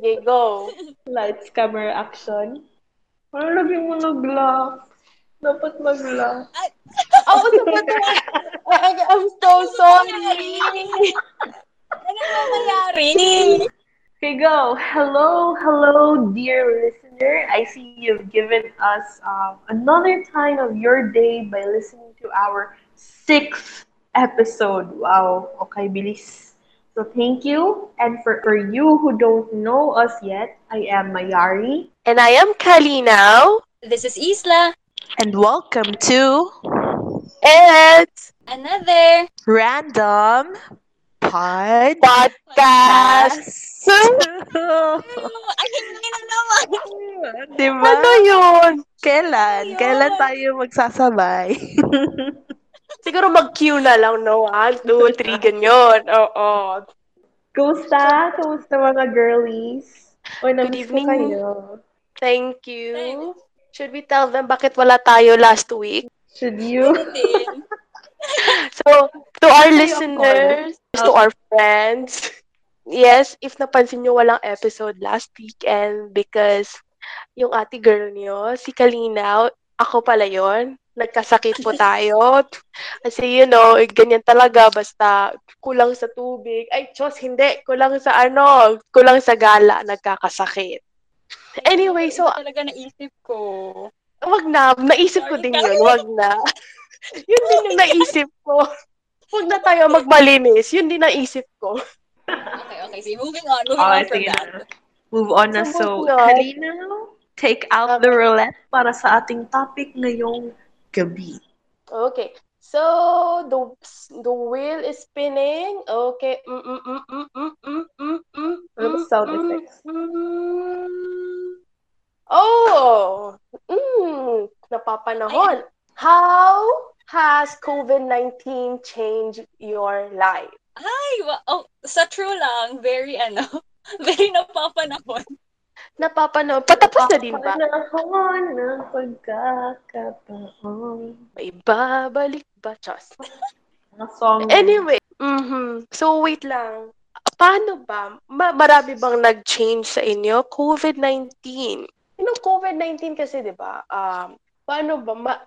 Sige, go. Lights, camera, action. Ano lagi mo nag-laugh? Dapat mag-laugh. Oh, so ba I, I'm so sorry. Ano ba mayari? Okay, go. Hello, hello, dear listener. I see you've given us um, another time of your day by listening to our sixth episode. Wow. Okay, bilis. So thank you. And for, for you who don't know us yet, I am Mayari. And I am Kalinaw. This is Isla. And welcome to And Another. Random Pod podcast. Ay, hindi na naman. diba? Ano yun? Kailan? Ayun. Kailan tayo magsasabay? Siguro mag-cue na lang, no? One, two, three, ganyan. Oo. Kumusta? Kumusta mga girlies? Oy, namiss ko evening. kayo. Thank you. Should we tell them bakit wala tayo last week? Should you? So, to our listeners, to our friends, yes, if napansin nyo walang episode last weekend because yung ate girl nyo, si Kalinaw, ako pala yon nagkasakit po tayo. Kasi, you know, eh, ganyan talaga, basta kulang sa tubig. Ay, Diyos, hindi. Kulang sa ano, kulang sa gala, nagkakasakit. Anyway, so, Talaga naisip ko. wag na. Naisip ko din yun. Wag na. yun din yung naisip ko. Wag na tayo magmalinis. Yun din naisip ko. Okay, okay. See, moving on. Moving Okay, on from that. na. Move on na. So, So. Kalina, take out the roulette para sa ating topic ngayong gabi. Okay. So, the the wheel is spinning. Okay. Mm, mm, mm, mm, Ano ba sound effects? Oh! Mm, napapanahon. How has COVID-19 changed your life? Ay, wa- oh, sa true lang, very ano, very napapanahon. Napapanahon. Patapos na din ba? Panahon ng pagkakataon. May babalik ba? Song. Anyway, mhm. So wait lang. Paano ba? Ma- marami bang nag-change sa inyo? COVID-19. You know, COVID-19 kasi, di ba? Um, paano ba? Ma-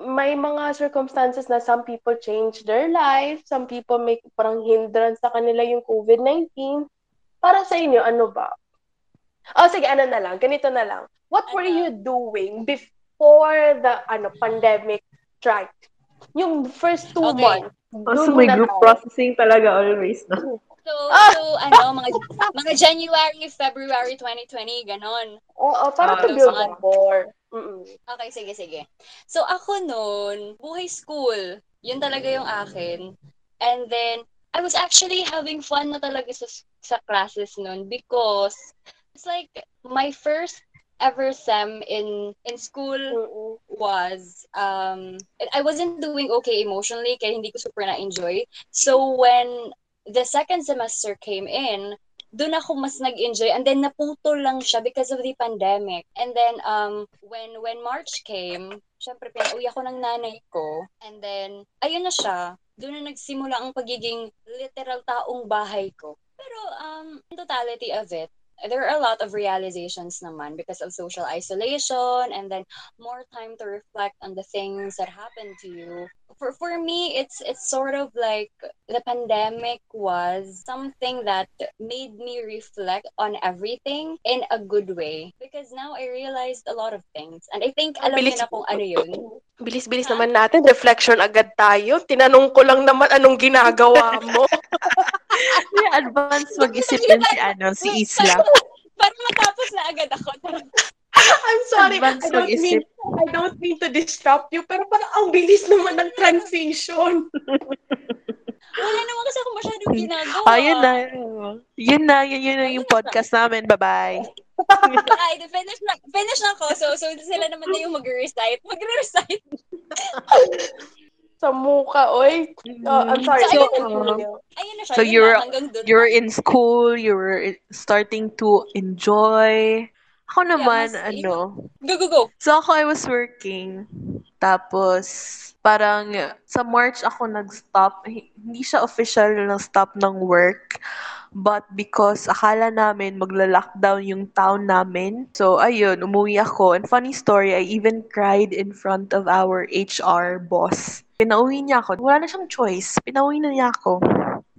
may mga circumstances na some people change their life, some people may parang hindrance sa kanila yung COVID-19. Para sa inyo, ano ba? Oh, sige, ano na lang. Ganito na lang. What were Ano? you doing before the ano pandemic struck? Yung first two Okay. months. Also, dun may group tayo. processing talaga always, no? So, Ah! so ano, mga mga January, February 2020, ganon. Oo, para Ah, to build so, rapport. Mm-mm. Okay, sige, sige. So, ako noon, buhay school. Yun talaga yung akin. And then, I was actually having fun na talaga sa, sa classes noon because it's like my first ever sem in in school was um I wasn't doing okay emotionally kaya hindi ko super na-enjoy. So when the second semester came in, doon ako mas nag-enjoy and then naputol lang siya because of the pandemic. And then um when when March came, syempre pinauwi ako ng nanay ko and then ayun na siya. Doon na nagsimula ang pagiging literal taong bahay ko. Pero um in totality of it, there are a lot of realizations naman because of social isolation and then more time to reflect on the things that happened to you. For for me, it's it's sort of like the pandemic was something that made me reflect on everything in a good way because now I realized a lot of things and I think alam Bilis- na kung ano yun. Bilis-bilis naman natin. Reflection agad tayo. Tinanong ko lang naman anong ginagawa mo. May advance mag-isip yun si, ano, si Isla. Para matapos na agad ako. I'm sorry. Advance I don't mean mag-isip. I don't mean to disrupt you, pero parang ang bilis naman ng transition. Wala naman kasi ako masyadong ginagawa. Yun na. Yun na, yun, yun na yung podcast namin. Bye-bye. Ay, finish na, finish na ako. So, so sila naman na yung mag-recite. Mag-recite. Sa muka, oy. Oh, I'm sorry. So, ayun. na siya. So you're- na, hanggang doon. You were in school, you were starting to enjoy. Ako naman, mas- ano, Go, go, go. So ako, I was working. Tapos, parang sa March ako nag-stop. Hindi siya official na stop ng work. But because akala namin magla-lockdown yung town namin, so ayun, umuwi ako. And funny story, I even cried in front of our HR boss. Pinauwi niya ako. Wala na siyang choice. Pinauwi na niya ako.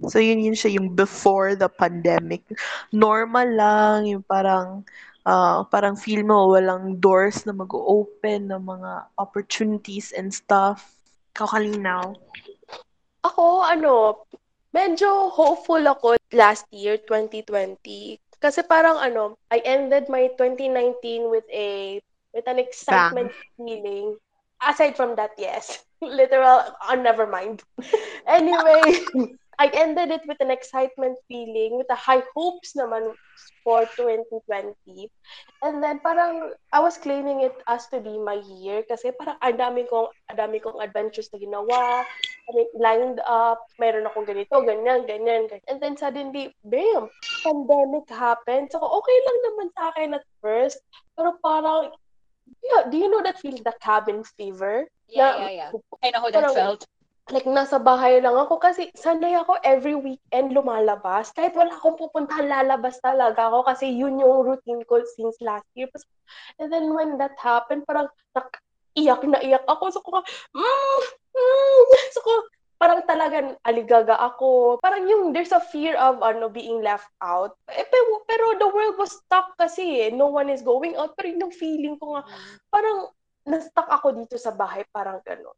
So yun yun siya yung before the pandemic. Normal lang, yung parang uh, parang feel mo walang doors na mag-open ng mga opportunities and stuff. Kakalinaw. Ako, ano, medyo hopeful ako last year, 2020. Kasi parang ano, I ended my 2019 with a with an excitement Bang. feeling. Aside from that, yes. Literal, uh, never mind. anyway, I ended it with an excitement feeling, with a high hopes naman for 2020. And then parang I was claiming it as to be my year kasi parang ang dami kong, ang dami kong adventures na ginawa. I mean, lined up, mayroon akong ganito, ganyan, ganyan, ganyan. And then suddenly, bam, pandemic happened. So okay lang naman sa akin at first. Pero parang, yeah, do you know that feeling, the cabin fever? Yeah, na, yeah, yeah. I know how that parang, felt like nasa bahay lang ako kasi sanay ako every weekend lumalabas. Kahit wala akong pupuntahan, lalabas talaga ako kasi yun yung routine ko since last year. And then when that happened, parang iyak na iyak ako. So ko, mm, mm. So ko, parang talagang aligaga ako. Parang yung there's a fear of ano being left out. Eh, pero, pero the world was stuck kasi eh. No one is going out. Pero yung feeling ko nga, mm. parang na-stuck ako dito sa bahay. Parang gano'n.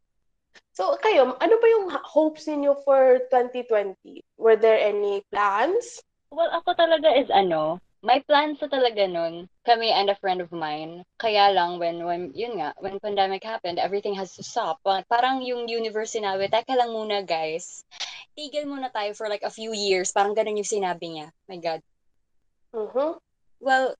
So, kayo, ano ba yung hopes niyo for 2020? Were there any plans? Well, ako talaga is ano, may plans sa talaga nun, kami and a friend of mine. Kaya lang, when, when, yun nga, when pandemic happened, everything has to stop. Parang yung universe sinabi, teka lang muna guys, tigil muna tayo for like a few years. Parang ganun yung sinabi niya. My God. Mm-hmm. Well,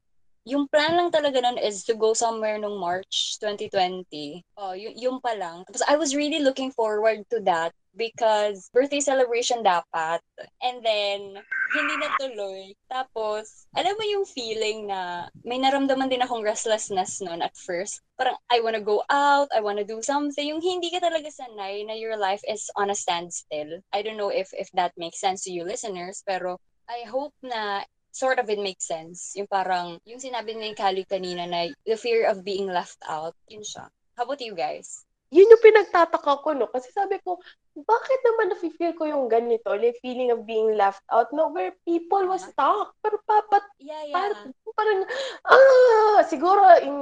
yung plan lang talaga nun is to go somewhere nung March 2020. Oh, y- yung pa lang. Tapos I was really looking forward to that because birthday celebration dapat. And then, hindi natuloy. Tapos, alam mo yung feeling na may naramdaman din akong restlessness noon at first. Parang, I wanna go out, I wanna do something. Yung hindi ka talaga sanay na your life is on a standstill. I don't know if if that makes sense to you listeners, pero I hope na sort of it makes sense. Yung parang, yung sinabi ni Kali kanina na the fear of being left out, yun siya. How about you guys? Yun yung pinagtataka ko, no? Kasi sabi ko, bakit naman na-feel ko yung ganito, like feeling of being left out, no? Where people was stuck. Pero papat, yeah, yeah. Parang, parang, ah, siguro in,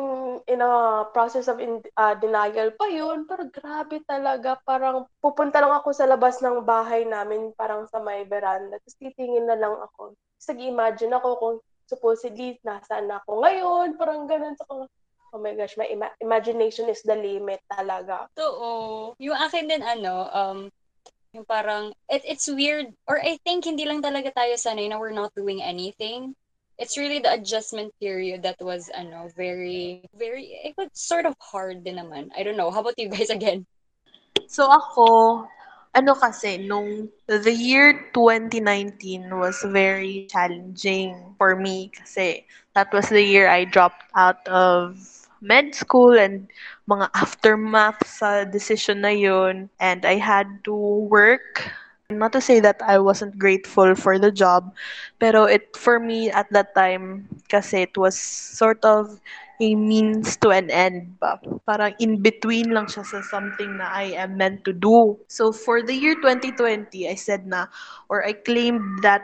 in a process of in, uh, denial pa yun. Pero grabe talaga, parang pupunta lang ako sa labas ng bahay namin, parang sa may veranda. Tapos titingin na lang ako tapos nag-imagine ako kung supposedly nasaan ako ngayon, parang ganun. So, oh my gosh, my ima- imagination is the limit talaga. Oo. Yung akin din, ano, um, yung parang, it, it's weird, or I think hindi lang talaga tayo sanay na we're not doing anything. It's really the adjustment period that was, ano, very, very, it was sort of hard din naman. I don't know. How about you guys again? So ako, ano kasi, nung the year 2019 was very challenging for me kasi that was the year I dropped out of med school and mga aftermath sa decision na yun. And I had to work not to say that I wasn't grateful for the job, pero it for me at that time kasi it was sort of a means to an end ba. Parang in between lang siya sa something na I am meant to do. So for the year 2020, I said na or I claimed that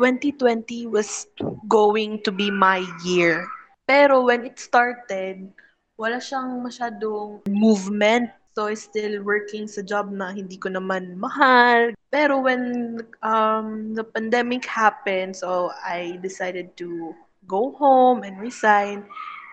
2020 was going to be my year. Pero when it started, wala siyang masyadong movement. I still working sa job na hindi ko naman mahal. Pero when um, the pandemic happened, so I decided to go home and resign.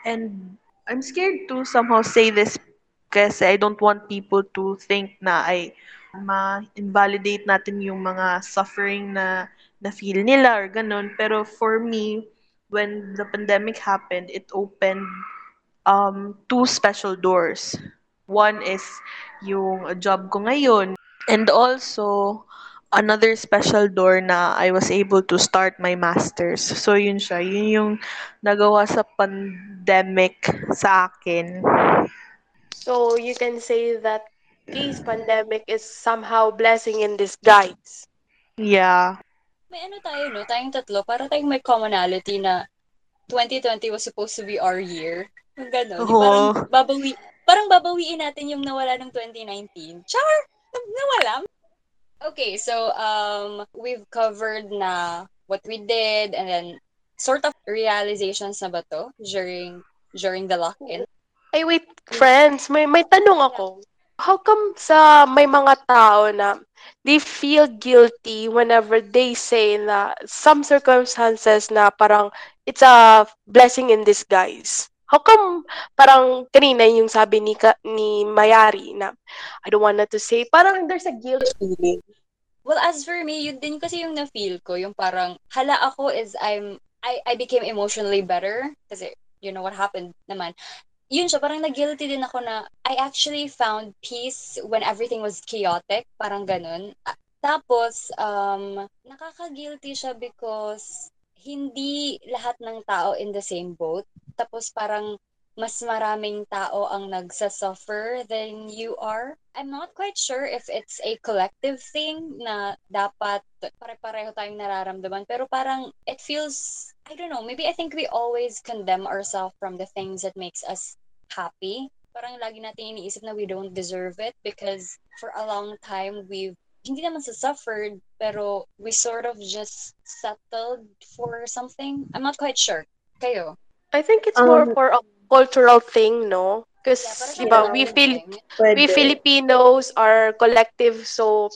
And I'm scared to somehow say this kasi I don't want people to think na ay ma-invalidate natin yung mga suffering na na-feel nila or ganun. Pero for me, when the pandemic happened, it opened um, two special doors. One is yung job ko ngayon. And also, another special door na I was able to start my masters. So yun siya, yun yung nagawa sa pandemic sa akin. So you can say that this pandemic is somehow blessing in disguise. Yeah. May ano tayo, no? Tayong tatlo, para tayong may commonality na 2020 was supposed to be our year. Gano'n. Yung Parang Oo. babawi, parang babawiin natin yung nawala ng 2019. Char! Na- Nawala. Okay, so um we've covered na what we did and then sort of realizations na ba to during during the lock-in. Ay, wait, friends, may, may tanong ako. How come sa may mga tao na they feel guilty whenever they say na some circumstances na parang it's a blessing in disguise? How come parang kanina yung sabi ni, Ka- ni Mayari na I don't want to say, parang there's a guilt feeling. Well, as for me, yun din kasi yung na-feel ko, yung parang hala ako is I'm I I became emotionally better kasi you know what happened naman. Yun siya, parang na-guilty din ako na I actually found peace when everything was chaotic, parang ganun. Tapos, um, nakaka-guilty siya because hindi lahat ng tao in the same boat. Tapos parang mas maraming tao ang nagsasuffer than you are. I'm not quite sure if it's a collective thing na dapat pare-pareho tayong nararamdaman. Pero parang it feels, I don't know, maybe I think we always condemn ourselves from the things that makes us happy. Parang lagi natin iniisip na we don't deserve it because for a long time we've hindi naman sa suffered, pero we sort of just settled for something. I'm not quite sure. Kayo? I think it's more Um, for a cultural thing, no? Because, Yeah, diba, we feel we. Filipinos are collective, so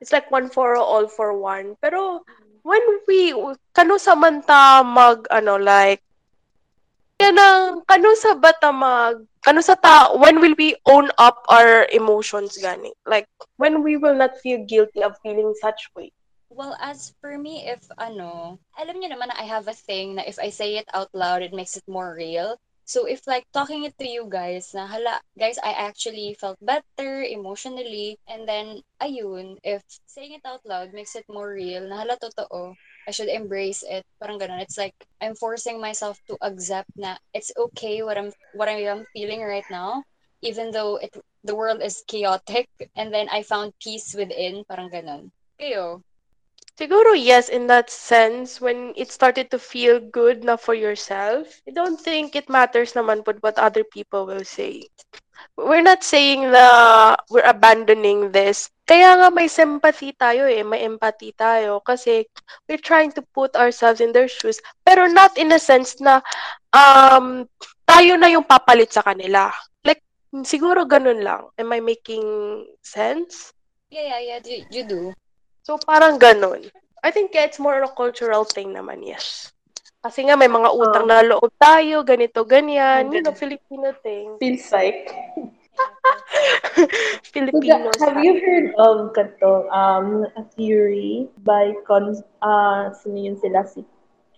it's like one for all for one. Pero when we kano samanta mag ano like kanang kano sa bata mag kano sa ta when will we own up our emotions gani like when we will not feel guilty of feeling such way Well, as for me, if ano, alam niyo naman na I have a thing na if I say it out loud, it makes it more real. So if like talking it to you guys na hala, guys, I actually felt better emotionally and then ayun, if saying it out loud makes it more real, na hala totoo, I should embrace it. Parang ganun. It's like I'm forcing myself to accept na it's okay what I'm what I am feeling right now, even though it the world is chaotic and then I found peace within, parang ganun. Kayo? Siguro yes, in that sense, when it started to feel good na for yourself, I don't think it matters naman po what other people will say. We're not saying na we're abandoning this. Kaya nga may sympathy tayo eh, may empathy tayo kasi we're trying to put ourselves in their shoes, pero not in a sense na um, tayo na yung papalit sa kanila. Like, siguro ganun lang. Am I making sense? Yeah, yeah, yeah, you, you do. So, parang ganun. I think yeah, it's more a cultural thing naman, yes. Kasi nga may mga utang na loob tayo, ganito, ganyan. You know, Filipino thing. Feels like. Filipino Have style. you heard of kato, um, a theory by con uh, sino yun sila si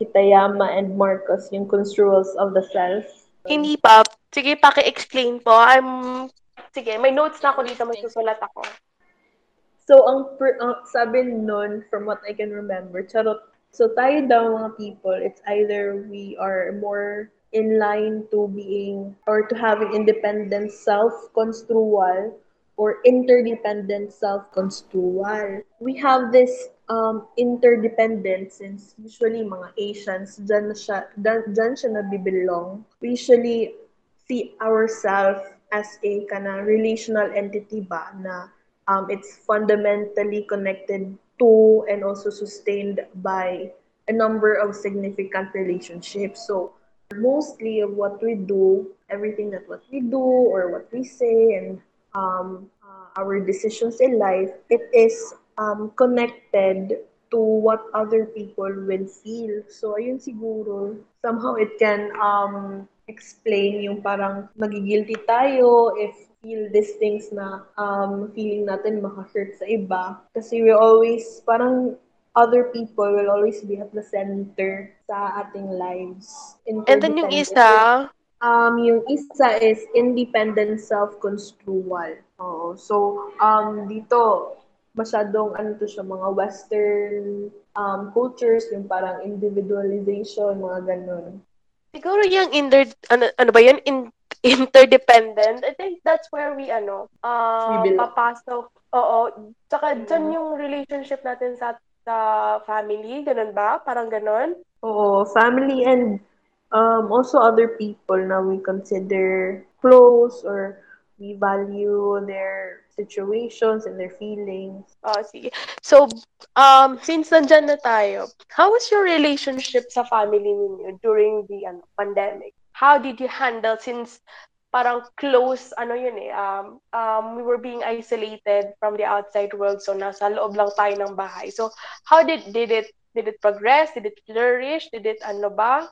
Kitayama and Marcos, yung construals of the self? Hindi pa. Sige, paki-explain po. I'm... Sige, may notes na ako dito. May susulat ako. So, ang, per, ang sabi nun, from what I can remember, charot, so tayo daw mga people, it's either we are more in line to being, or to having independent self-construal, or interdependent self-construal. We have this um, interdependence since usually mga Asians, dyan, siya, dyan, siya nabibilong. We usually see ourselves as a kana relational entity ba na um, it's fundamentally connected to and also sustained by a number of significant relationships. So mostly of what we do, everything that what we do or what we say and um, uh, our decisions in life, it is um, connected to what other people will feel. So ayun siguro, somehow it can um, explain yung parang magigilty tayo if feel these things na um, feeling natin maka-hurt sa iba. Kasi we always, parang other people will always be at the center sa ating lives. And then yung isa, Um, yung isa is independent self-construal. Oo. So, um, dito, masyadong ano to siya, mga Western um, cultures, yung parang individualization, mga ganun. siguro yung inter, ano, ano ba yun? In, interdependent. I think that's where we, ano, uh, We papasok. Oo. Tsaka dyan yung relationship natin sa sa family, ganun ba? Parang ganun? Oo, family and um, also other people na we consider close or we value their situations and their feelings. Oh, sige. So, um, since nandyan na tayo, how was your relationship sa family ninyo during the ano, pandemic? How did you handle since parang close, ano yun eh, um, um, we were being isolated from the outside world, so nasa loob lang tayo ng bahay. So, how did, did it, did it progress? Did it flourish? Did it, ano ba?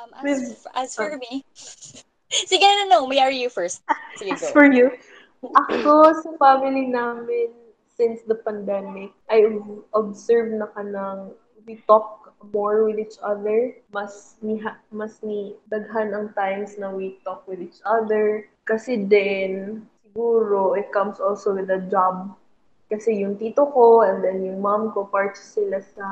Um, as, With- as for me, sige na, no, may are you first. Sige, As go. for you, ako sa family namin since the pandemic, I observed na kanang we talk more with each other. Mas ni mas ni daghan ang times na we talk with each other. Kasi din, siguro, it comes also with a job. Kasi yung tito ko and then yung mom ko, part sila sa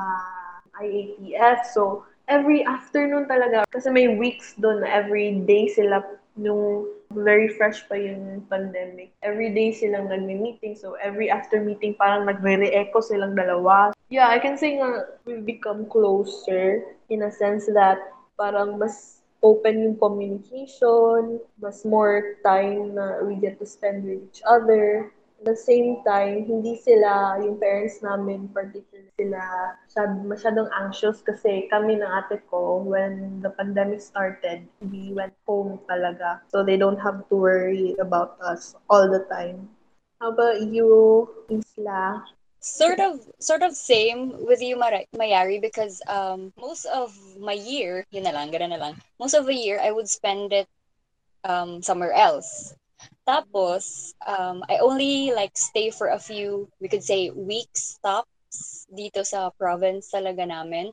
IATF. So, every afternoon talaga, kasi may weeks doon every day sila nung very fresh pa yung pandemic. Every day silang nagme-meeting. So, every after meeting, parang nagre-re-echo silang dalawa. Yeah, I can say nga, we've become closer in a sense that parang mas open yung communication, mas more time na we get to spend with each other. At the same time, hindi sila, yung parents namin, particularly sila, masyad- masyadong anxious kasi kami ng ate ko, when the pandemic started, we went home talaga. So they don't have to worry about us all the time. How about you, Isla? Sort of sort of same with you Mara- Mayari because um most of my year yun na lang ganun na lang. Most of the year I would spend it um somewhere else. Tapos um I only like stay for a few we could say weeks stops dito sa province talaga namin.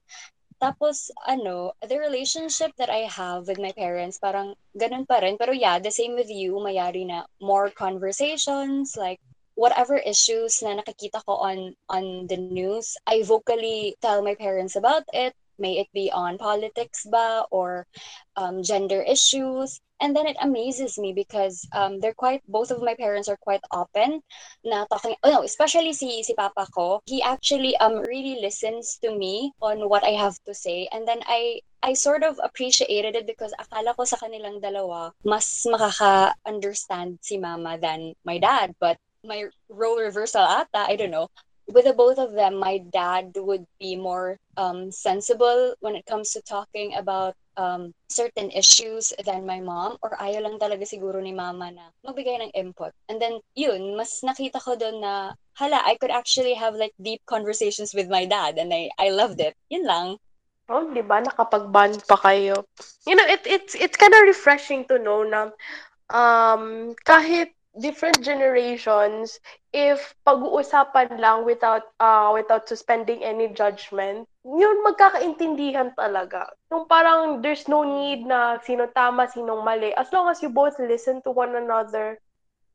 Tapos ano the relationship that I have with my parents parang ganun pa rin. Pero yeah the same with you Mayari na more conversations like whatever issues na nakikita ko on on the news, I vocally tell my parents about it. May it be on politics ba or um, gender issues. And then it amazes me because um, they're quite, both of my parents are quite open na talking, oh no, especially si, si papa ko. He actually um, really listens to me on what I have to say. And then I, I sort of appreciated it because akala ko sa kanilang dalawa, mas makaka-understand si mama than my dad. But my role reversal ata, I don't know. With the both of them, my dad would be more um, sensible when it comes to talking about um, certain issues than my mom or ayaw lang talaga siguro ni mama na magbigay ng input. And then, yun, mas nakita ko doon na, hala, I could actually have like deep conversations with my dad and I, I loved it. Yun lang. Oh, 'di ba nakapag-bond pa kayo? You know, it it's it's kind of refreshing to know na um kahit different generations if pag-uusapan lang without uh without suspending any judgment, yun magkakaintindihan talaga. Yung parang there's no need na sino tama, sinong mali. As long as you both listen to one another,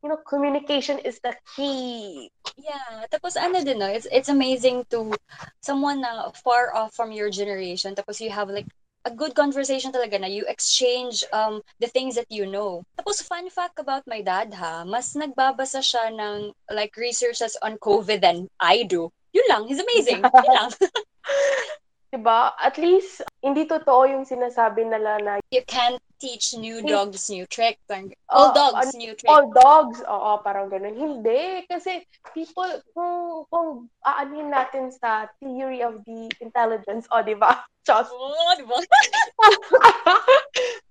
you know, communication is the key. Yeah, tapos ano din, no, it's it's amazing to someone na far off from your generation, tapos you have like a good conversation talaga na you exchange um the things that you know. Tapos fun fact about my dad ha, mas nagbabasa siya ng like researches on COVID than I do. Yun lang, he's amazing. Yun lang. Diba? At least, hindi totoo yung sinasabi nila na you can't teach new dogs new tricks. Oh, All dogs ano- new tricks. all dogs, oo, parang ganun. Hindi, kasi people, kung, kung aanin natin sa theory of the intelligence, o, di ba? Just, Oh, di ba?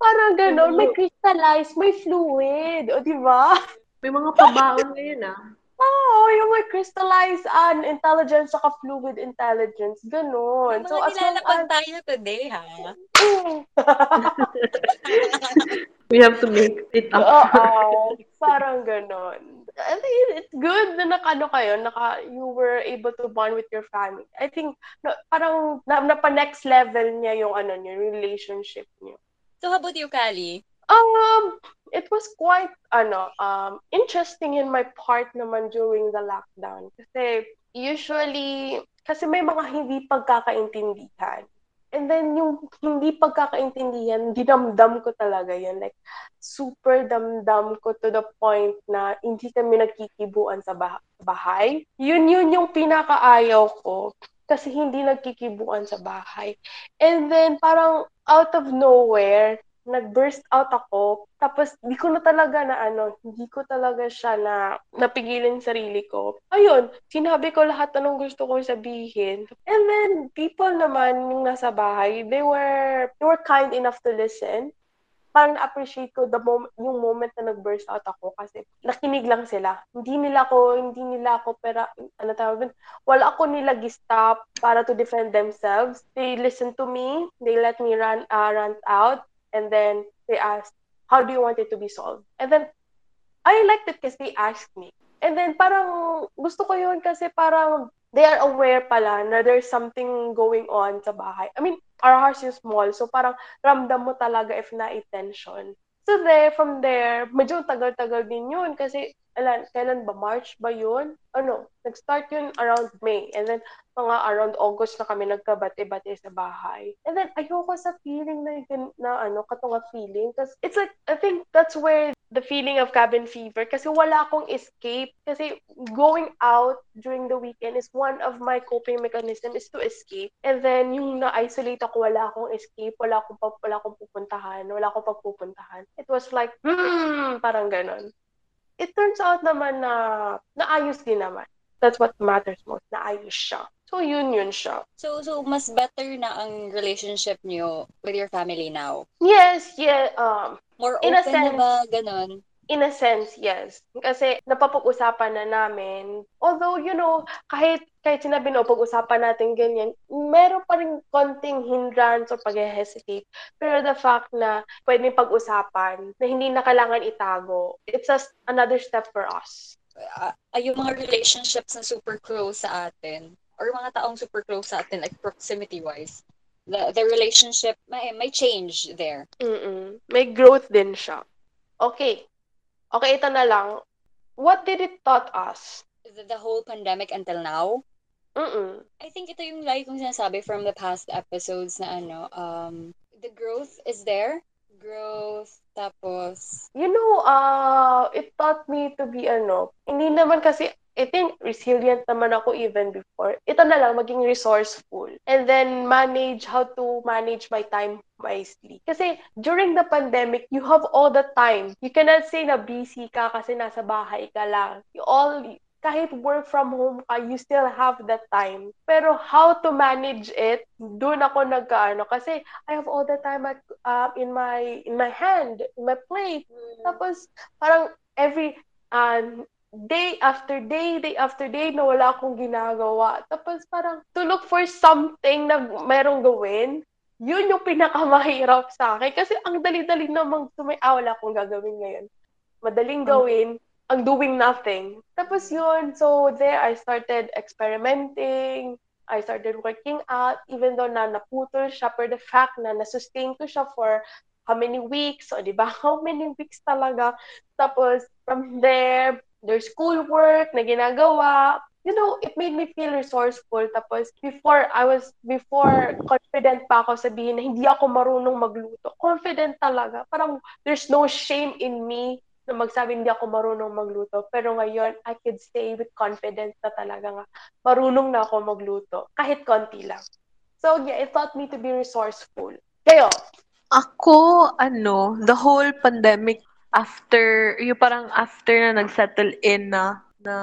parang ganun, may crystallize, may fluid, o, di ba? May mga pabaon ngayon ah. Oo, yung may crystallized an intelligence saka fluid intelligence, ganun. So, mga as long nilalapag as, tayo today, ha? We have to make it up. Oo, parang ganon. I think it's good na nakano kayo, naka, you were able to bond with your family. I think, na, parang na, napa next level niya yung ano niyo, yung relationship niyo. So, how about you, Kali? Um, it was quite, ano, um, interesting in my part naman during the lockdown. Kasi, usually, kasi may mga hindi pagkakaintindihan. And then, yung hindi pagkakaintindihan, dinamdam ko talaga yun. Like, super damdam ko to the point na hindi kami nagkikibuan sa bah- bahay. Yun yun yung pinakaayaw ko. kasi hindi nagkikibuan sa bahay. And then, parang out of nowhere, nag-burst out ako. Tapos, di ko na talaga na ano, hindi ko talaga siya na napigilin sarili ko. Ayun, sinabi ko lahat anong gusto ko sabihin. And then, people naman yung nasa bahay, they were, they were kind enough to listen parang na-appreciate ko the moment, yung moment na nag-burst out ako kasi nakinig lang sila. Hindi nila ako, hindi nila ako, pero ano tawag wala ako nila stop para to defend themselves. They listen to me, they let me run, uh, rant out, and then they asked, how do you want it to be solved? And then, I liked it kasi they asked me. And then, parang, gusto ko yun kasi parang, they are aware pala na there's something going on sa bahay. I mean, our house is small. So parang ramdam mo talaga if na-tension. So there, from there, medyo tagal-tagal din yun kasi alam, kailan ba? March ba yun? Ano, nag-start yun around May. And then, mga around August na kami nagkabate-bate sa bahay. And then, ayoko sa feeling na, na ano, katunga feeling. Kasi it's like, I think that's where the feeling of cabin fever. Kasi wala akong escape. Kasi going out during the weekend is one of my coping mechanism is to escape. And then, yung na-isolate ako, wala akong escape. Wala akong, wala akong pupuntahan. Wala akong pagpupuntahan. It was like, hmm, parang ganon. It turns out naman na naayos din naman. That's what matters most. Naayos siya. So, yun yun siya. So, so mas better na ang relationship niyo with your family now? Yes, yeah. Um, More open na ba? Ganon? In a sense, yes. Kasi napapag-usapan na namin. Although, you know, kahit kahit sinabi no, pag-usapan natin ganyan, meron pa rin konting hindrance o pag-hesitate. Pero the fact na pwedeng pag-usapan, na hindi na kailangan itago, it's just another step for us. Uh, yung mga relationships na super close sa atin, or mga taong super close sa atin, like proximity-wise, the, the relationship may, may change there. Mm-mm. May growth din siya. Okay, Okay, ito na lang. What did it taught us? The, the whole pandemic until now? Mm-mm. I think ito yung lagi kong sinasabi from the past episodes na ano, um, the growth is there. Growth, tapos... You know, uh, it taught me to be ano, hindi naman kasi I think resilient naman ako even before. Ito na lang, maging resourceful. And then manage how to manage my time wisely. Kasi during the pandemic, you have all the time. You cannot say na busy ka kasi nasa bahay ka lang. You all, kahit work from home ka, you still have that time. Pero how to manage it, doon ako nagkaano. Kasi I have all the time at, uh, in my in my hand, in my plate. Mm. Tapos, parang every, uh, day after day, day after day na wala akong ginagawa. Tapos parang to look for something na merong gawin, yun yung pinakamahirap sa akin. Kasi ang dali-dali namang sumay, ah, wala akong gagawin ngayon. Madaling hmm. gawin, ang doing nothing. Tapos yun, so there I started experimenting, I started working out, even though na naputol siya, per the fact na nasustain ko siya for how many weeks, o di ba? How many weeks talaga? Tapos, from there, there's schoolwork na ginagawa. You know, it made me feel resourceful. Tapos, before, I was, before, confident pa ako sabihin na hindi ako marunong magluto. Confident talaga. Parang, there's no shame in me na magsabi hindi ako marunong magluto. Pero ngayon, I could say with confidence na talaga nga, marunong na ako magluto. Kahit konti lang. So, yeah, it taught me to be resourceful. Kayo? Ako, ano, the whole pandemic after, yung parang after na nag-settle in na, na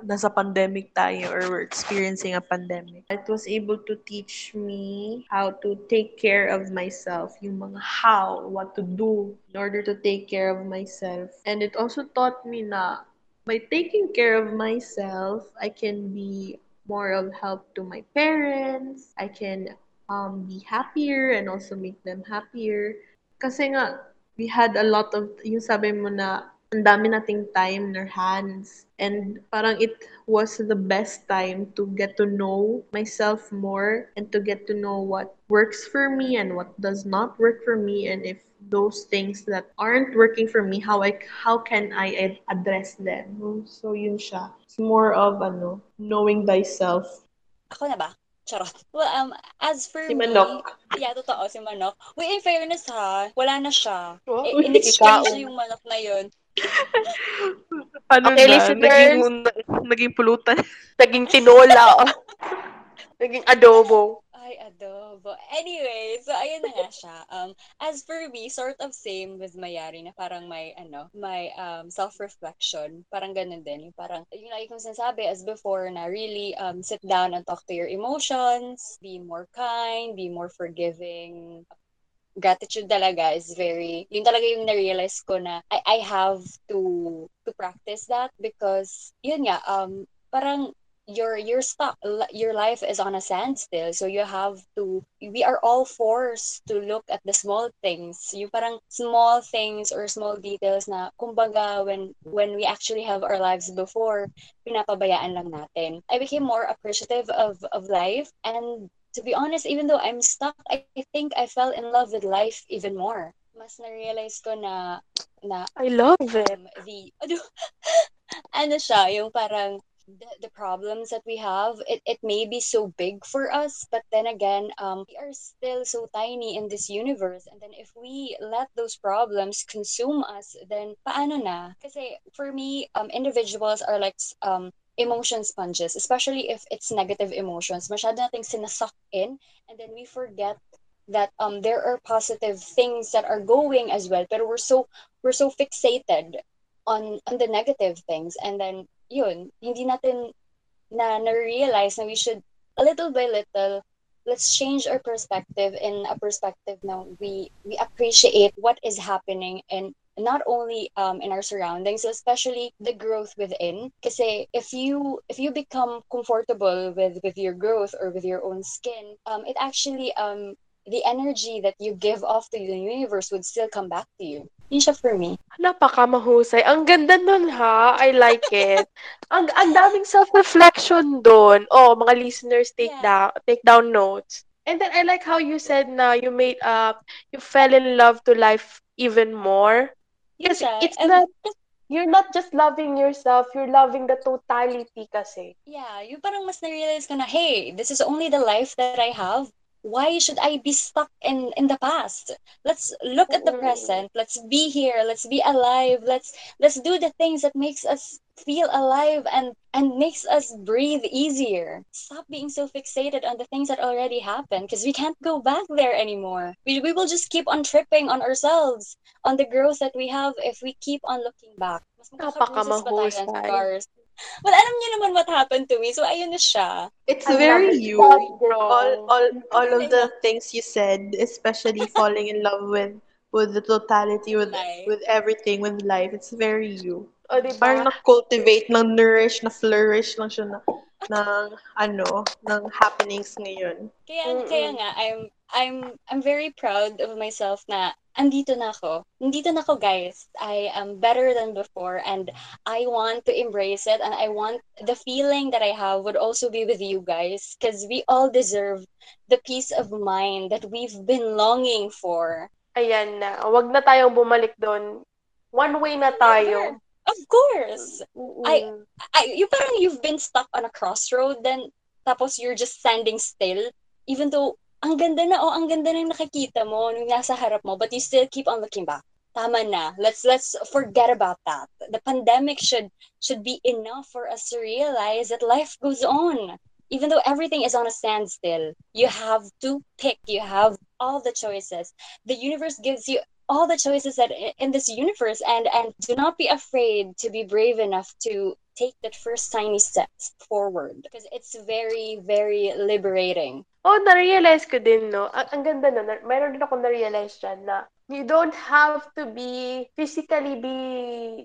nasa pandemic tayo or we're experiencing a pandemic. It was able to teach me how to take care of myself, yung mga how, what to do in order to take care of myself. And it also taught me na by taking care of myself, I can be more of help to my parents. I can um, be happier and also make them happier. Kasi nga, we had a lot of, yung sabi mo na, ang dami nating time in our hands. And parang it was the best time to get to know myself more and to get to know what works for me and what does not work for me. And if those things that aren't working for me how I how can I address them? So yun siya. It's more of ano knowing thyself. Ako na ba Charot. Well, um, as for si me, Manok. yeah, totoo, si Manok. Wait, in fairness ha, wala na siya. Oh, I- in-exchange ikaw. yung manok na yun. ano okay, na, listener. naging, naging pulutan. naging tinola. Naging adobo. Ay, adobo. Anyway, so ayun na nga siya. Um, as for me, sort of same with Mayari na parang may, ano, may um, self-reflection. Parang ganun din. Yung parang, yung lagi kong sinasabi as before na really um, sit down and talk to your emotions, be more kind, be more forgiving, gratitude talaga is very, yun talaga yung na-realize ko na I, I have to to practice that because yun nga, um, parang you're you're stuck your life is on a standstill so you have to we are all forced to look at the small things yung parang small things or small details na kumbaga when when we actually have our lives before pinapabayaan lang natin i became more appreciative of of life and to be honest, even though I'm stuck, I think I fell in love with life even more. Mas na-realize ko na, na I love it. um, the, ano siya, yung parang, the, the problems that we have, it, it may be so big for us, but then again, um, we are still so tiny in this universe. And then if we let those problems consume us, then paano na? Kasi for me, um, individuals are like um, emotion sponges, especially if it's negative emotions. Masyado nating sinasuck in and then we forget that um there are positive things that are going as well but we're so we're so fixated on on the negative things and then yun hindi natin na na-realize na we should a little by little let's change our perspective in a perspective now we we appreciate what is happening and not only um, in our surroundings, especially the growth within. Because if you if you become comfortable with with your growth or with your own skin, um, it actually um the energy that you give off to the universe would still come back to you. Yun siya for me. Napaka mahusay. Ang ganda nun ha. I like it. ang ang daming self-reflection doon. Oh, mga listeners take Yeah. down take down notes. And then I like how you said na you made uh you fell in love to life even more. Siya. it's And- not you're not just loving yourself, you're loving the totality kasi. Yeah, yung parang mas na-realize ko na, hey, this is only the life that I have. Why should I be stuck in in the past? Let's look at the Mm. present. Let's be here. Let's be alive. Let's let's do the things that makes us feel alive and and makes us breathe easier. Stop being so fixated on the things that already happened because we can't go back there anymore. We we will just keep on tripping on ourselves, on the growth that we have if we keep on looking back. Mas magkakabruises pa tayo ng scars. Well, alam niyo naman what happened to me. So, ayun na siya. It's I very you. All, all, all of the things you said, especially falling in love with with the totality, with Life. with everything, with life. It's very you. O, di Parang na-cultivate, na-nourish, na-flourish lang siya na, ng, ano, ng happenings ngayon. Kaya Mm-mm. kaya nga I'm I'm I'm very proud of myself na andito na ako. Nandito na ako, guys. I am better than before and I want to embrace it and I want the feeling that I have would also be with you guys because we all deserve the peace of mind that we've been longing for. Ayan na. Huwag na tayong bumalik doon. One way na tayo. Of course. Mm-mm. I- I, yung parang you've been stuck on a crossroad then tapos you're just standing still even though ang ganda na oh ang ganda na nakikita mo nung nasa harap mo but you still keep on looking back. Tama na. Let's let's forget about that. The pandemic should should be enough for us to realize that life goes on. Even though everything is on a standstill you have to pick. You have all the choices. The universe gives you all the choices that in this universe and and do not be afraid to be brave enough to take that first tiny steps forward because it's very very liberating Oh, na-realize ko din, no? Ang, ang ganda na, na, mayroon din ako na-realize dyan na you don't have to be physically be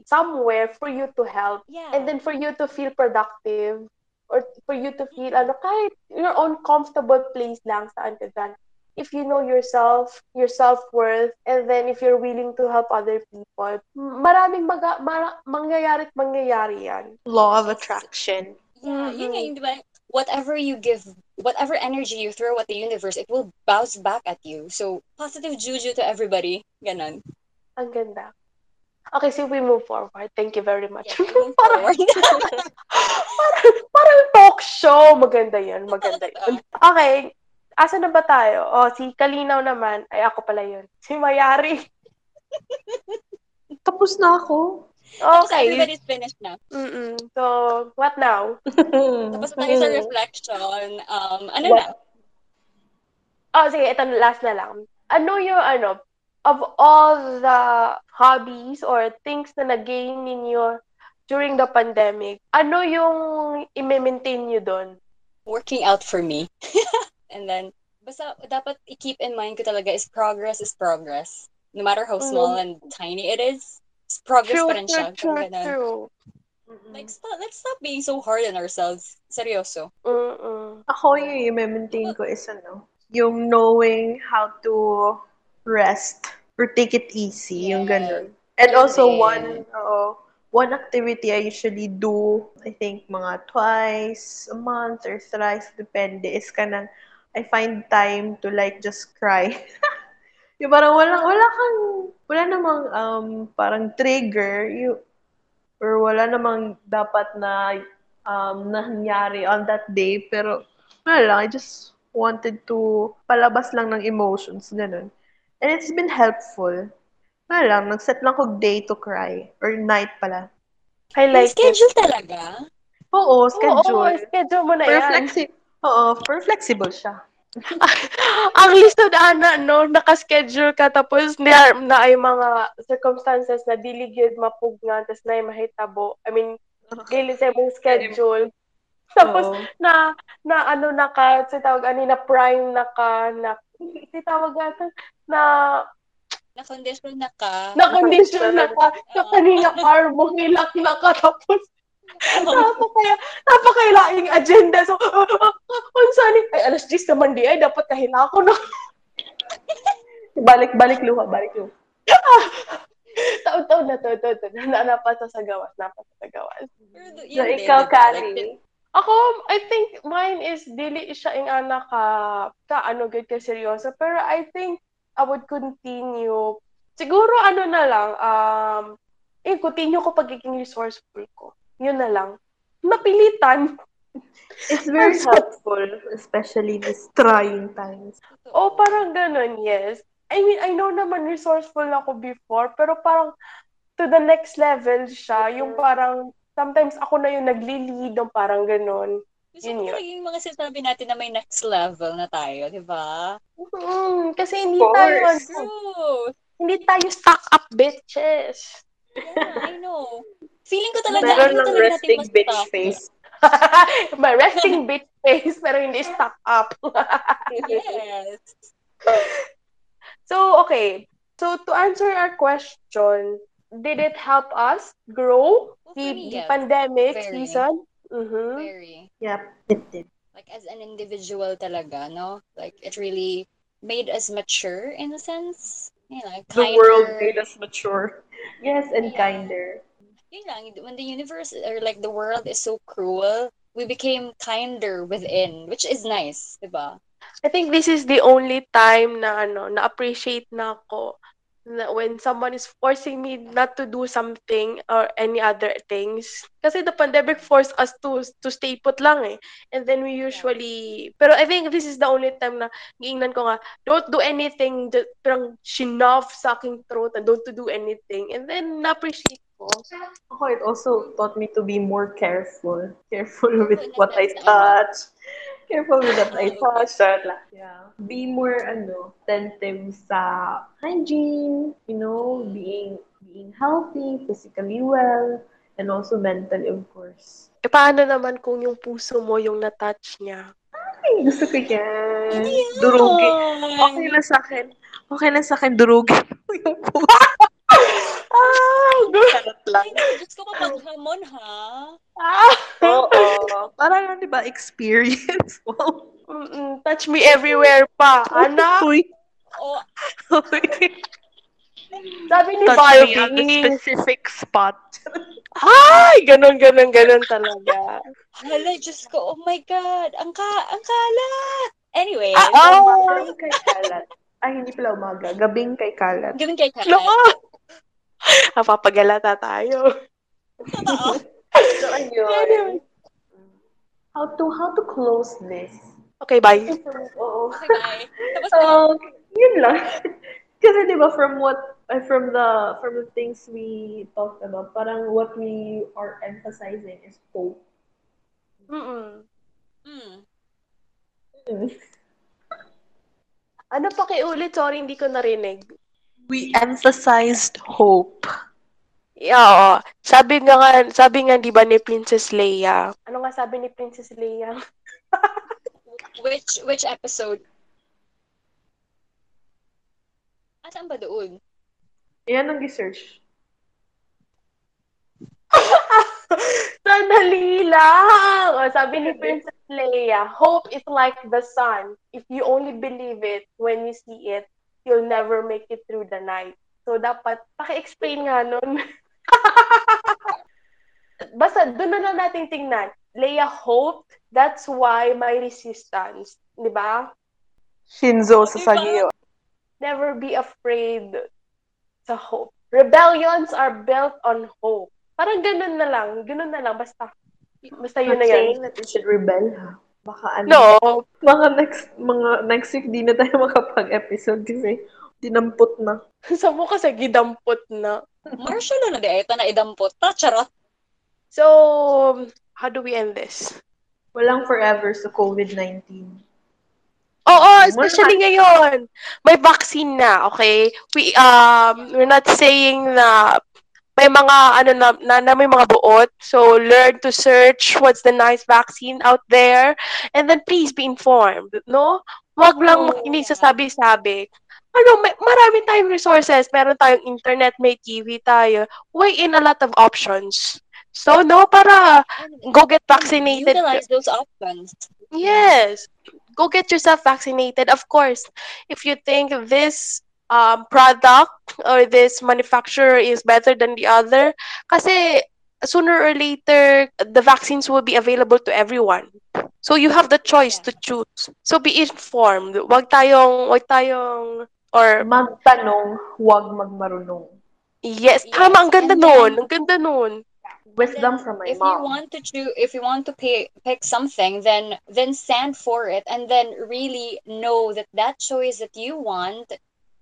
somewhere for you to help. yeah And then for you to feel productive or for you to feel, ano, kahit your own comfortable place lang saan ka dyan. If you know yourself, your self-worth, and then if you're willing to help other people, maraming maga, mara, mangyayari at mangyayari yan. Law of attraction. yeah yun nga Mhm. yung di ba whatever you give whatever energy you throw at the universe it will bounce back at you so positive juju to everybody ganon Ang ganda. Okay, so we move forward. Thank you very much. yeah, move parang, forward parang, parang talk show. Maganda yun. Maganda yun. Okay. Asa na ba tayo? O, si Kalinaw naman. Ay, ako pala yun. Si Mayari. Tapos na ako. Tapos Okay. everybody's finished na. Mm-mm. So, what now? Tapos tayo sa reflection. Um, ano na? What? Oh, sige, ito last na lang. Ano yung ano, of all the hobbies or things na nag-gain ninyo during the pandemic, ano yung i-maintain nyo doon? Working out for me. And then, basta dapat i-keep in mind ko talaga is progress is progress. No matter how small and tiny it is, it's progress True, pa rin siya. true, true, true. Like, stop, let's stop being so hard on ourselves. Seryoso. Mm-mm. Ako yung i-maintain ko is ano, yung knowing how to rest or take it easy, yung Yeah. ganun. And also one, oo, one activity I usually do, I think mga twice a month or thrice, depende, is kanang I find time to like just cry. yung parang wala, wala kang, wala namang um, parang trigger, you, or wala namang dapat na um, nangyari on that day, pero wala lang, I just wanted to palabas lang ng emotions, ganun. And it's been helpful. Wala lang, nag-set lang ko day to cry. Or night pala. I May like it. schedule talaga. Oo, Oo, schedule. schedule mo na per yan. Oo, per flexible siya. Ang lisod, Ana, no, nakaschedule ka, tapos na, na ay mga circumstances na diligid mapugnan, tapos na ay mahitabo. I mean, dili sa mong schedule. Tapos, Oo. na, na ano na ka, si tawag, ani, na prime na ka, na, si tawag natin, na, Na-condition na ka. na condition na ka, na kanina car mo, hilak na ka, tapos, napakaya, napakailaing agenda. So, uh, uh, uh, saan ay, alas 10 naman di ay, dapat kahila ko na. Balik, balik luha, balik luha. Taon-taon na to, to, to, na napasa sa gawas, napasa sa gawas. So, ikaw, Kali. Ako, I think mine is dili siya ing anak ka, ka ano good ka seryoso, pero I think I would continue. Siguro ano na lang, um, eh, continue ko pagiging resourceful ko. Yun na lang. Napilitan. It's very helpful, especially these trying times. O parang ganun, yes. I mean, I know naman resourceful ako before, pero parang to the next level siya. Yung parang, sometimes ako na yung nagli-lead, yung parang ganun. Gusto Yun ko yung mga sinasabi natin na may next level na tayo, di ba? Mm, kasi hindi tayo, ano, hindi tayo stuck up bitches. Yeah, I know. Feeling ko talaga, Meron ayaw lang talaga resting mas bitch tough. face. May resting bitch face, pero hindi stuck up. Yes. so, okay. So, to answer our question, did it help us grow Well, the, me, the yes. pandemic Very. season? Mm-hmm. Very. Yep, it did. Like, as an individual talaga, no? Like, it really made us mature in a sense. You know, The world made us mature. Yes, and Yeah. kinder. Yun lang, when the universe, or like the world is so cruel, we became kinder within, which is nice, di ba? I think this is the only time na ano, na appreciate na ako when someone is forcing me not to do something or any other things. Kasi the pandemic forced us to to stay put lang eh. And then we usually, pero I think this is the only time na giingnan ko nga, don't do anything, just, parang shinoff sa aking throat and don't to do anything. And then na-appreciate ko. Ako, it also taught me to be more careful. Careful with what I touch. Careful with what I touch. Charot lang. Yeah. Be more, ano, attentive sa hygiene, you know, being being healthy, physically well, and also mentally, of course. E paano naman kung yung puso mo yung na-touch niya? Ay, gusto ko yan. Durugi. Okay lang sa akin. Okay lang sa akin, durugi yung puso. Charot lang. Ay, Diyos ko mapaghamon, ha? Ah. Oo. Parang, di ba, experience. Wow. Mm-mm, touch me everywhere pa. Anak, Uy. O, sabi ni Touch me on the Barbie. specific spot. Ay, ganun, ganun, ganun talaga. hala, Diyos ko, oh my God, ang ka, ang kalat! Anyway, Ah, oh! Gabing kay kalat. Ay, hindi pala umaga. Gabing kay kalat. gawin kay kalat. Loko! Napapagalata tayo. Totoo. So, ayun. Anyway. How to, how to close this? Okay, bye. Oo. Okay, bye. Tapos. So, yun lang. Kasi di ba from what uh, from the from the things we talked about, parang what we are emphasizing is hope. Mm-mm. Hmm. Mm. Ano pa ulit? Sorry, hindi ko narinig. We emphasized hope. Yeah, oo. Sabi nga, nga sabi nga, di ba ni Princess Leia? Ano nga sabi ni Princess Leia? Which which episode? Asan ba doon? Yan ang research. Sandali lang! O, sabi ni Princess Leia, hope is like the sun. If you only believe it when you see it, you'll never make it through the night. So, dapat, paki-explain nga nun. Basta, doon na lang natin tingnan. Leia hoped, that's why my resistance. Di ba? Shinzo Sasageo. Never be afraid sa hope. Rebellions are built on hope. Parang ganun na lang. Ganun na lang. Basta. Basta yun Not na yan. saying that we should rebel? Baka ano. No. Mga next, mga next week, di na tayo makapag-episode kasi dinampot na. Sa mo kasi gidampot na. Marshall na di ito na idampot. Ta, charot. So, how do we end this? Walang forever sa COVID-19. Oo, especially ngayon. May vaccine na, okay? We um we're not saying na may mga ano na, na, na may mga buot. So learn to search what's the nice vaccine out there and then please be informed, no? Wag lang makinig sa sabi-sabi. Ano, may, marami tayong resources. Meron tayong internet, may TV tayo. Weigh in a lot of options. So, no, para go get vaccinated. Utilize those options. Yes. Go get yourself vaccinated. Of course, if you think this um, product or this manufacturer is better than the other, kasi sooner or later, the vaccines will be available to everyone. So you have the choice to choose. So be informed. Wag tayong, wag tayong, or, Magtanong, huwag magmarunong. yes, Yes, tama, ang ganda and nun. then- Ang ganda nun. Wisdom Then, from my if you want to choose, if you want to pay, pick something, then then stand for it, and then really know that that choice that you want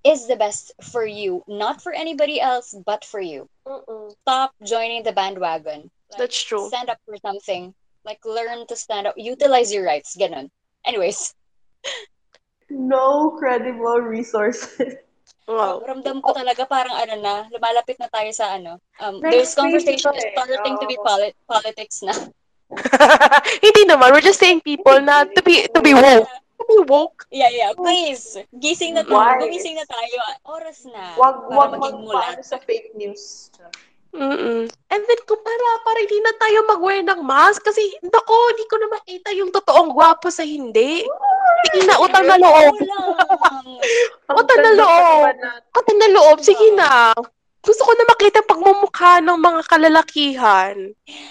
is the best for you, not for anybody else, but for you. Mm-mm. Stop joining the bandwagon. Like, That's true. Stand up for something. Like learn to stand up. Utilize your rights. Ganon. Anyways, No credible resources. Wow. ramdam ko talaga parang ano na, lumalapit na tayo sa ano. Um, Next there's conversation is eh. starting to be Oo. polit- politics na. Hindi naman. We're just saying people na to be, to be woke. Be woke. Yeah, yeah. Please. Gising na tayo. Why? Gumising na tayo. Oras na. Wag, wag magpaano sa fake news. Mm-mm. And then, kung para, para hindi na tayo mag-wear ng mask, kasi, nako, hindi ko na makita yung totoong gwapo sa hindi. Sige na, utang na loob. Utang na loob. Utang na loob, sige na. Gusto ko na makita pagmumukha ng mga kalalakihan.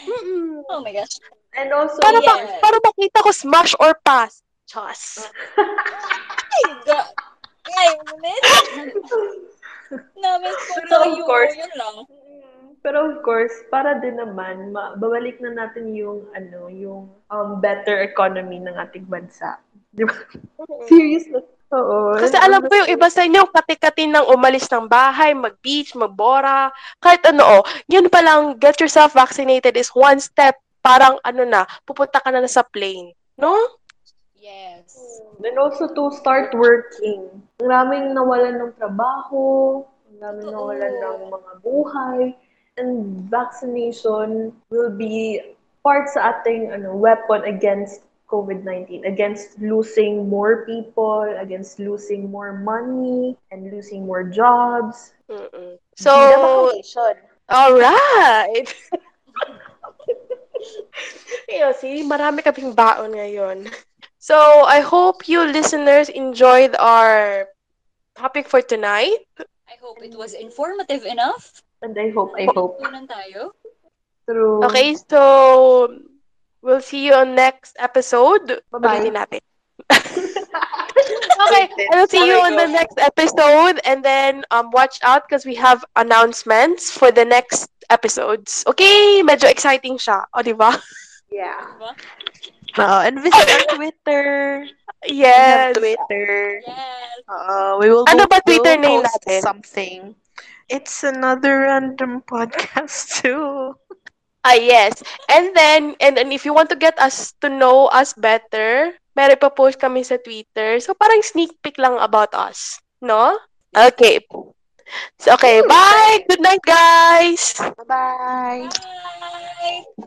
Mm-mm. Oh my gosh. And also, Para, ma- Yes. para makita ko smash or pass. Chos. Ay, ga- Ay, ulit. Namin ko So, of yun, course. yun lang. Pero of course, para din naman, ma- babalik na natin yung, ano, yung um, better economy ng ating bansa. Di ba? Seriously. Oo. Kasi alam ko yung iba sa inyo, kati-kati nang umalis ng bahay, mag-beach, magbora, kahit ano, oh, yun pa lang, get yourself vaccinated is one step, parang ano na, pupunta ka na, na sa plane. No? Yes. And also to start working. Ang daming nawalan ng trabaho, ang daming Totoo. nawalan ng mga buhay, and vaccination will be part sa ating ano, weapon against COVID-19, against losing more people, against losing more money, and losing more jobs. Mm-mm. So, na vaccination. alright. Yo, see, marami kaming baon ngayon. So, I hope you listeners enjoyed our topic for tonight. I hope it was informative enough. And I hope, I hope, Tunan tayo. through Okay, so we'll see you on next episode. Bye-bye. Natin. okay, I will see you on the next episode and then um watch out because we have announcements for the next episodes. Okay, medyo exciting siya. O, di ba? Yeah. Diba? Uh, and visit our Twitter. We Yes. have Twitter. Yes. Uh, we will Ano ba Twitter we'll name post natin? something. It's another random podcast too. Ah, yes. And then, and, and if you want to get us to know us better, meron pa post kami sa Twitter. So, parang sneak peek lang about us. No? Okay. So, okay. Bye! Good night, guys! Bye. Bye!